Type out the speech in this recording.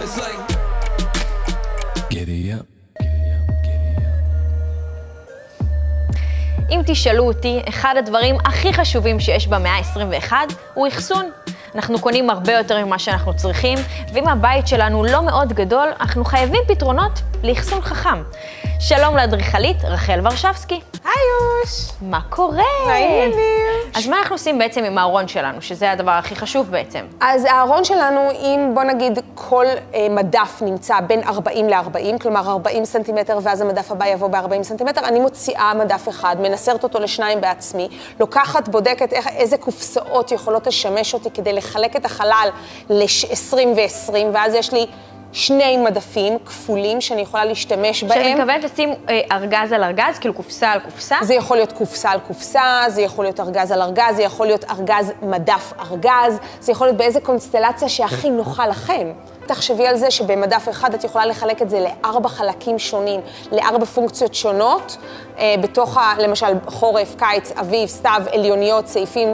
It's like, giddy up. אם תשאלו אותי, אחד הדברים הכי חשובים שיש במאה ה-21 הוא אחסון. אנחנו קונים הרבה יותר ממה שאנחנו צריכים, ואם הבית שלנו לא מאוד גדול, אנחנו חייבים פתרונות לאחסון חכם. שלום לאדריכלית רחל ורשבסקי. היי יוש! מה קורה? מה העניינים? אז מה אנחנו עושים בעצם עם הארון שלנו, שזה הדבר הכי חשוב בעצם? אז הארון שלנו, אם בוא נגיד כל אה, מדף נמצא בין 40 ל-40, כלומר 40 סנטימטר ואז המדף הבא יבוא ב-40 סנטימטר, אני מוציאה מדף אחד, מנסרת אותו לשניים בעצמי, לוקחת, בודקת איך, איזה קופסאות יכולות לשמש אותי כדי לחלק את החלל ל-20 ו-20, ואז יש לי... שני מדפים כפולים שאני יכולה להשתמש בהם. שאני מתכוונת לשים אה, ארגז על ארגז, כאילו קופסה על קופסה? זה יכול להיות קופסה על קופסה, זה יכול להיות ארגז על ארגז, זה יכול להיות ארגז מדף ארגז, זה יכול להיות באיזה קונסטלציה שהכי נוחה לכם. תחשבי על זה שבמדף אחד את יכולה לחלק את זה לארבע חלקים שונים, לארבע פונקציות שונות, אה, בתוך, ה, למשל, חורף, קיץ, אביב, סתיו, עליוניות, סעיפים.